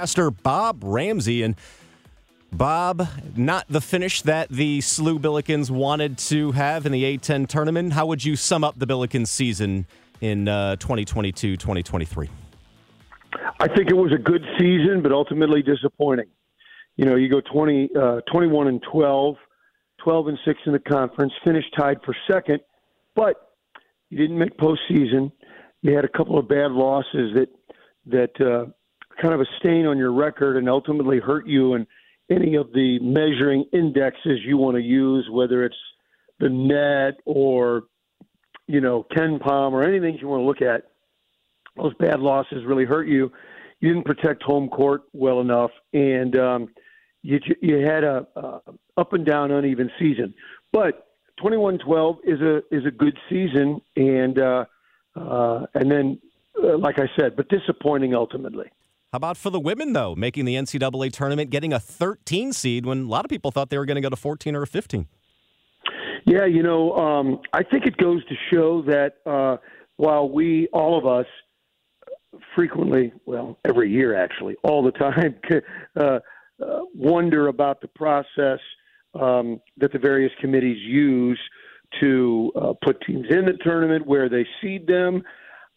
Pastor Bob Ramsey and Bob, not the finish that the SLU Billikens wanted to have in the A10 tournament. How would you sum up the Billikens season in 2022 uh, 2023? I think it was a good season, but ultimately disappointing. You know, you go 20, uh, 21 and 12, 12 and 6 in the conference, finished tied for second, but you didn't make postseason. You had a couple of bad losses that that uh, kind of a stain on your record and ultimately hurt you and any of the measuring indexes you want to use, whether it's the net or you know KenPom or anything you want to look at. Those bad losses really hurt you. You didn't protect home court well enough, and um, you you had a, a up and down uneven season. But 21-12 is a is a good season, and uh, uh, and then uh, like I said, but disappointing ultimately. How about for the women, though, making the NCAA tournament, getting a 13 seed when a lot of people thought they were going to go to 14 or 15? Yeah, you know, um, I think it goes to show that uh, while we, all of us, frequently, well, every year actually, all the time, uh, uh, wonder about the process um, that the various committees use to uh, put teams in the tournament, where they seed them.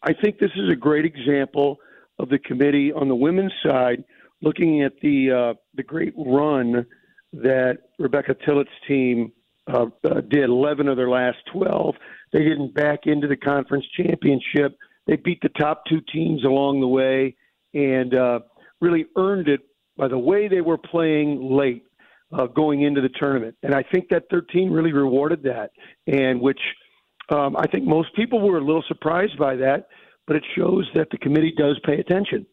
I think this is a great example of the committee on the women's side, looking at the uh, the great run that Rebecca Tillett's team uh, uh, did. Eleven of their last twelve. They didn't back into the conference championship. They beat the top two teams along the way, and uh, really earned it by the way they were playing late. Uh, going into the tournament, and I think that 13 really rewarded that, and which um, I think most people were a little surprised by that but it shows that the committee does pay attention.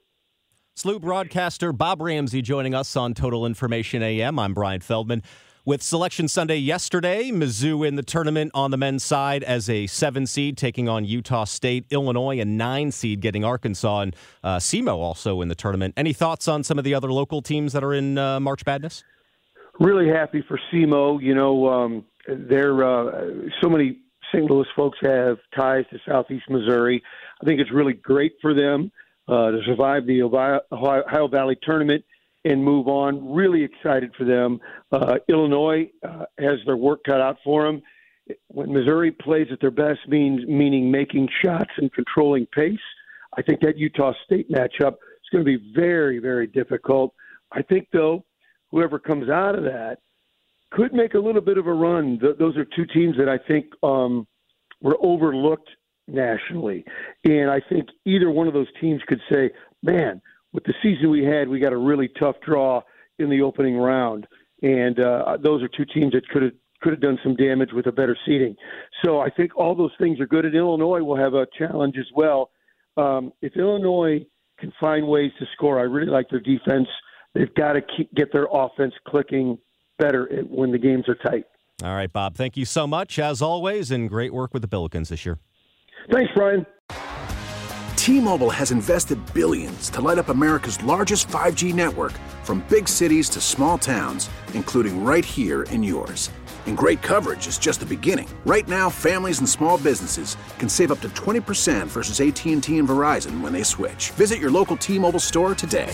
SLU broadcaster Bob Ramsey joining us on Total Information AM. I'm Brian Feldman. With Selection Sunday yesterday, Mizzou in the tournament on the men's side as a seven seed taking on Utah State, Illinois a nine seed getting Arkansas, and uh, SEMO also in the tournament. Any thoughts on some of the other local teams that are in uh, March Madness? Really happy for SEMO. You know, um, there uh, so many St. Louis folks have ties to Southeast Missouri. I think it's really great for them uh, to survive the Ohio, Ohio Valley tournament and move on. Really excited for them. Uh, Illinois uh, has their work cut out for them. When Missouri plays at their best, means meaning making shots and controlling pace. I think that Utah State matchup is going to be very, very difficult. I think though, whoever comes out of that could make a little bit of a run. Th- those are two teams that I think um, were overlooked nationally. And I think either one of those teams could say, man, with the season we had, we got a really tough draw in the opening round. And uh, those are two teams that could have could have done some damage with a better seating. So I think all those things are good. And Illinois will have a challenge as well. Um, if Illinois can find ways to score, I really like their defense. They've got to keep, get their offense clicking better when the games are tight. All right, Bob. Thank you so much, as always, and great work with the Billikens this year. Thanks, Brian. T-Mobile has invested billions to light up America's largest 5G network from big cities to small towns, including right here in yours. And great coverage is just the beginning. Right now, families and small businesses can save up to 20% versus AT&T and Verizon when they switch. Visit your local T-Mobile store today.